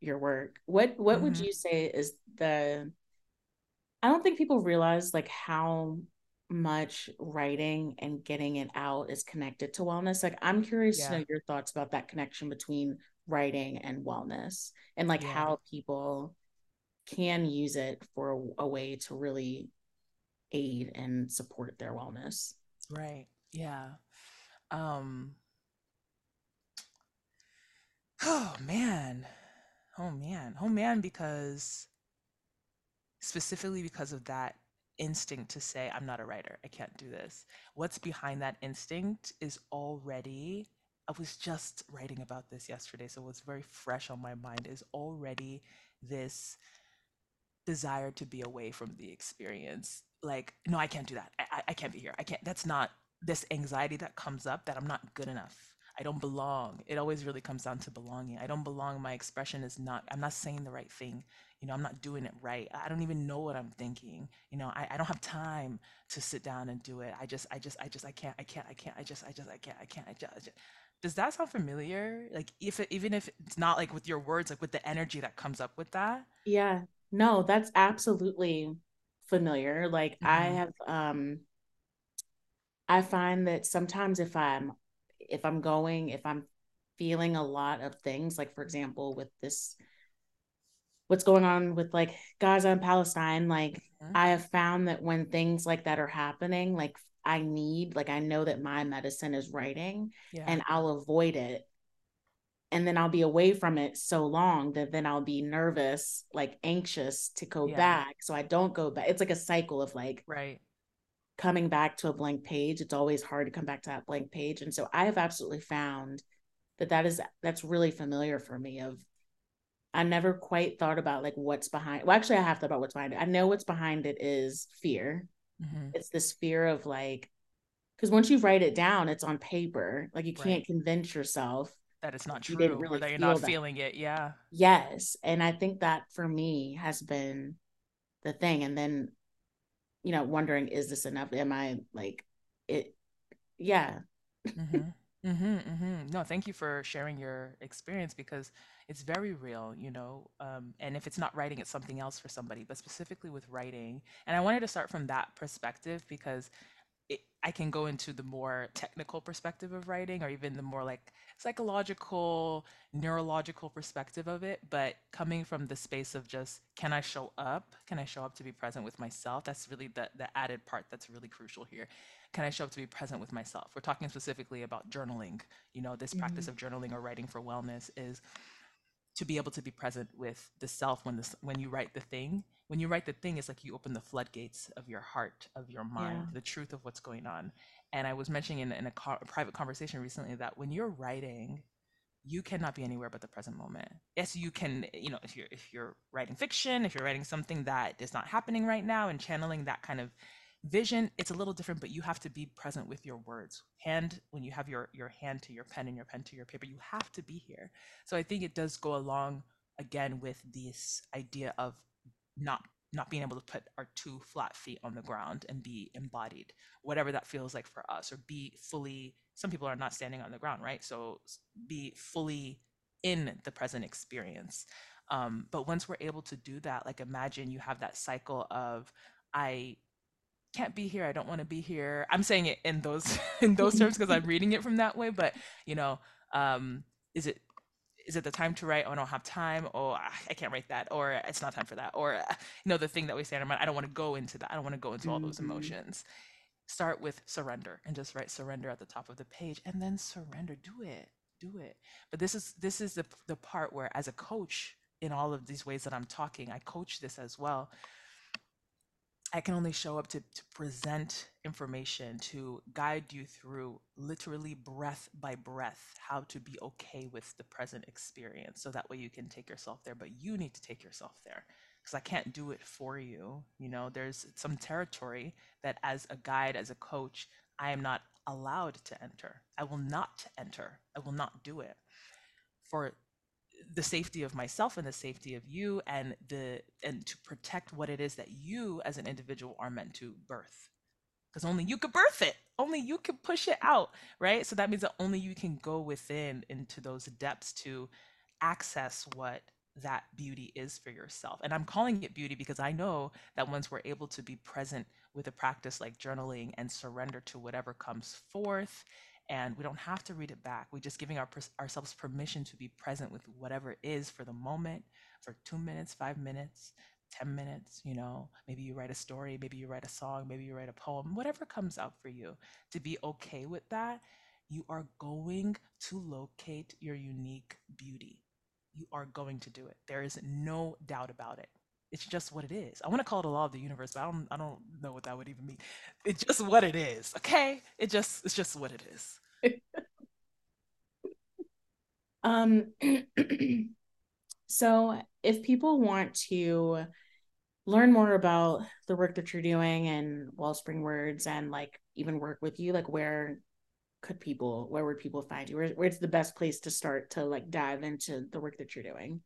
A: your work. What what mm-hmm. would you say is the I don't think people realize like how much writing and getting it out is connected to wellness. Like I'm curious to know your thoughts about that connection between writing and wellness and like
B: Yeah.
A: how people can use it for a, a way to really aid and support their wellness.
B: Right. Yeah. Um, oh man. Oh man. Oh man, because specifically because of that instinct to say, I'm not a writer, I can't do this. What's behind that instinct is already, I was just writing about this yesterday, so it's very fresh on my mind, is already this desire to be away from the experience. Like, no, I can't do that. I, I, I can't be here. I can't. That's not this anxiety that comes up that I'm not good enough. I don't belong. It always really comes down to belonging. I don't belong. My expression is not, I'm not saying the right thing. You know, I'm not doing it right. I don't even know what I'm thinking. You know, I, I don't have time to sit down and do it. I just, I just, I just, I can't, I can't, I can't, I just, I just, I can't, I can't, I just, I just. Does that sound familiar? Like, if it, even if it's not like with your words, like with the energy that comes up with that?
A: Yeah. No, that's absolutely familiar. Like I
B: Mm-hmm.
A: have um I find that sometimes if I'm if I'm going, if I'm feeling a lot of things, like for example, with this what's going on with like Gaza and Palestine, like
B: Mm-hmm.
A: I have found that when things like that are happening, like I need, like I know that my medicine is writing
B: Yeah.
A: and I'll avoid it. And then I'll be away from it so long that then I'll be nervous, like anxious to go
B: Yeah.
A: back. So I don't go back. It's like a cycle of like
B: Right.
A: Coming back to a blank page. It's always hard to come back to that blank page. And so I have absolutely found that that is that's really familiar for me of I never quite thought about like what's behind. Well, actually, I have thought about what's behind it. I know what's behind it is fear.
B: Mm-hmm.
A: It's this fear of like, because once you write it down, it's on paper. Like you can't
B: Right.
A: convince yourself
B: That it's not
A: you
B: true or
A: really
B: that you're not
A: that.
B: feeling it. Yeah.
A: Yes, and I think that for me has been the thing. And then, you know, wondering is this enough? Am I like it? Yeah.
B: Mm-hmm. Mm-hmm. Mm-hmm. No, thank you for sharing your experience because it's very real, you know. Um, and if it's not writing, it's something else for somebody, but specifically with writing. And I wanted to start from that perspective because I can go into the more technical perspective of writing or even the more like psychological, neurological perspective of it. But coming from the space of just, can I show up? Can I show up to be present with myself? That's really the, the added part that's really crucial here. Can I show up to be present with myself? We're talking specifically about journaling. You know, this practice
A: Mhm.
B: of journaling or writing for wellness is to be able to be present with the self when this when you write the thing when you write the thing it's like you open the floodgates of your heart of your mind
A: Yeah.
B: the truth of what's going on. And i was mentioning in, in a, co- a private conversation recently that when you're writing you cannot be anywhere but the present moment. Yes you can you know if you're if you're writing fiction if you're writing something that is not happening right now and channeling that kind of vision it's a little different but you have to be present with your words. Hand when you have your your hand to your pen and your pen to your paper you have to be here. So I think it does go along again with this idea of not not being able to put our two flat feet on the ground and be embodied, whatever that feels like for us, or be fully. Some people are not standing on the ground, right? So be fully in the present experience. Um, but once we're able to do that, like imagine you have that cycle of I can't be here, I don't want to be here. I'm saying it in those [laughs] in those terms because I'm reading it from that way. But you know, um, is it is it the time to write? Oh, I don't have time. Oh, I can't write that. Or it's not time for that. Or, uh, you know, the thing that we say in our mind, I don't want to go into that. I don't want to go into all those
A: Mhm.
B: emotions. Start with surrender and just write surrender at the top of the page and then surrender. Do it. Do it. But this is this is the the part where as a coach in all of these ways that I'm talking, I coach this as well I can only show up to, to present information, to guide you through literally breath by breath how to be okay with the present experience. So that way you can take yourself there, but you need to take yourself there because I can't do it for you. You know, there's some territory that as a guide, as a coach, I am not allowed to enter. I will not enter. I will not do it for the safety of myself and the safety of you and the and to protect what it is that you as an individual are meant to birth. Because only you could birth it. Only you can push it out right? So that means that only you can go within into those depths to access what that beauty is for yourself. And I'm calling it beauty because I know that once we're able to be present with a practice like journaling and surrender to whatever comes forth, and we don't have to read it back. We're just giving our, ourselves permission to be present with whatever it is for the moment, for two minutes, five minutes, 10 minutes, you know, maybe you write a story, maybe you write a song, maybe you write a poem, whatever comes out for you, to be okay with that, you are going to locate your unique beauty. You are going to do it. There is no doubt about it. It's just what it is. I want to call it a law of the universe, but I don't I don't know what that would even mean. It's just what it is. Okay? It just it's just what it is. [laughs]
A: um [clears throat] so if people want to learn more about the work that you're doing and Wellspringwords and like even work with you, like where could people where would people find you? Where, where's the best place to start to like dive into the work that you're doing?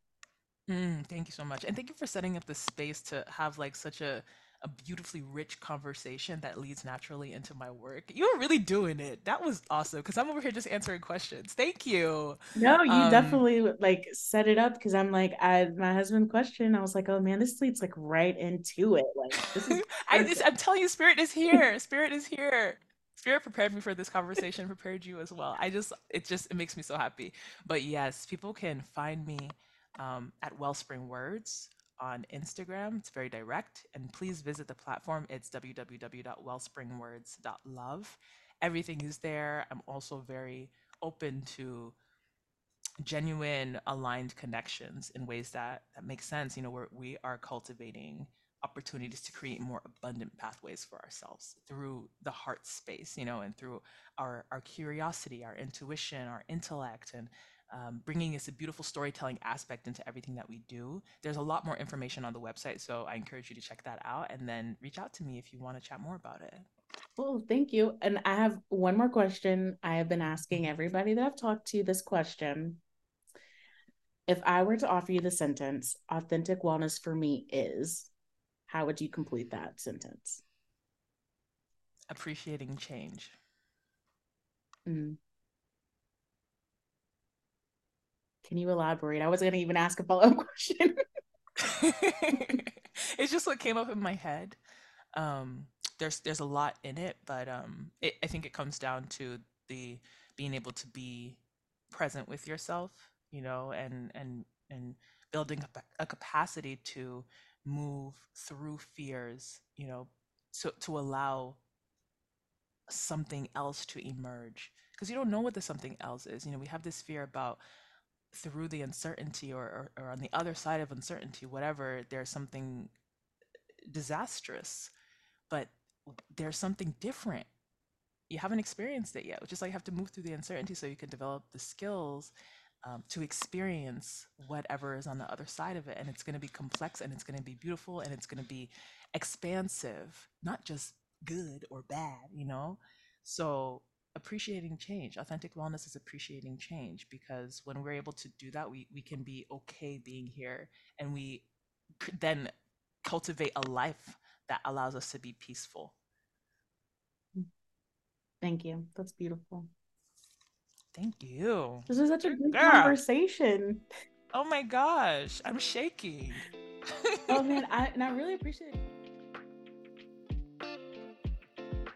B: Mm, thank you so much. And thank you for setting up the space to have like such a a beautifully rich conversation that leads naturally into my work. You were really doing it. That was awesome because I'm over here just answering questions. Thank you.
A: No, you um, definitely like set it up because I'm like, I my husband question. I was like, oh man, this leads like right into it. Like this is [laughs]
B: I just, I'm telling you, spirit is here. Spirit is here. Spirit prepared me for this conversation, prepared you as well. I just it just it makes me so happy. But yes, people can find me um, at Wellspringwords on Instagram. It's very direct. And please visit the platform. It's www.wellspringwords.love. Everything is there. I'm also very open to genuine aligned connections in ways that that make sense you know where we are cultivating opportunities to create more abundant pathways for ourselves through the heart space you know and through our our curiosity our intuition our intellect and um, bringing this a beautiful storytelling aspect into everything that we do. There's a lot more information on the website, so I encourage you to check that out and then reach out to me if you want to chat more about it.
A: Well, thank you. And I have one more question. I have been asking everybody that I've talked to this question. If I were to offer you the sentence, authentic wellness for me is, how would you complete that sentence?
B: Appreciating change.
A: Mm. Can you elaborate? I wasn't gonna even ask a follow-up [laughs] question. [laughs]
B: it's just what came up in my head. Um, there's there's a lot in it, but um, it, I think it comes down to the being able to be present with yourself, you know, and and and building a capacity to move through fears, you know, to to allow something else to emerge because you don't know what the something else is. You know, we have this fear about through the uncertainty or, or, or on the other side of uncertainty, whatever, there's something disastrous, but there's something different. You haven't experienced it yet, which is like you have to move through the uncertainty so you can develop the skills um, to experience whatever is on the other side of it. And it's going to be complex and it's going to be beautiful and it's going to be expansive, not just good or bad, you know? So appreciating change. Authentic wellness is appreciating change because when we're able to do that, we, we can be okay being here and we then cultivate a life that allows us to be peaceful.
A: Thank you. That's beautiful.
B: Thank you.
A: This is such a good yeah. conversation.
B: Oh my gosh, I'm shaking.
A: oh man, [laughs] I and I really appreciate it.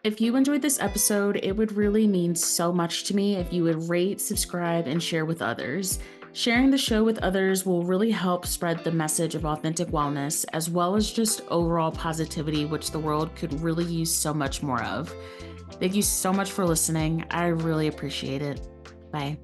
A: If you enjoyed this episode, it would really mean so much to me if you would rate, subscribe, and share with others. Sharing the show with others will really help spread the message of authentic wellness, as well as just overall positivity, which the world could really use so much more of. Thank you so much for listening. I really appreciate it. Bye.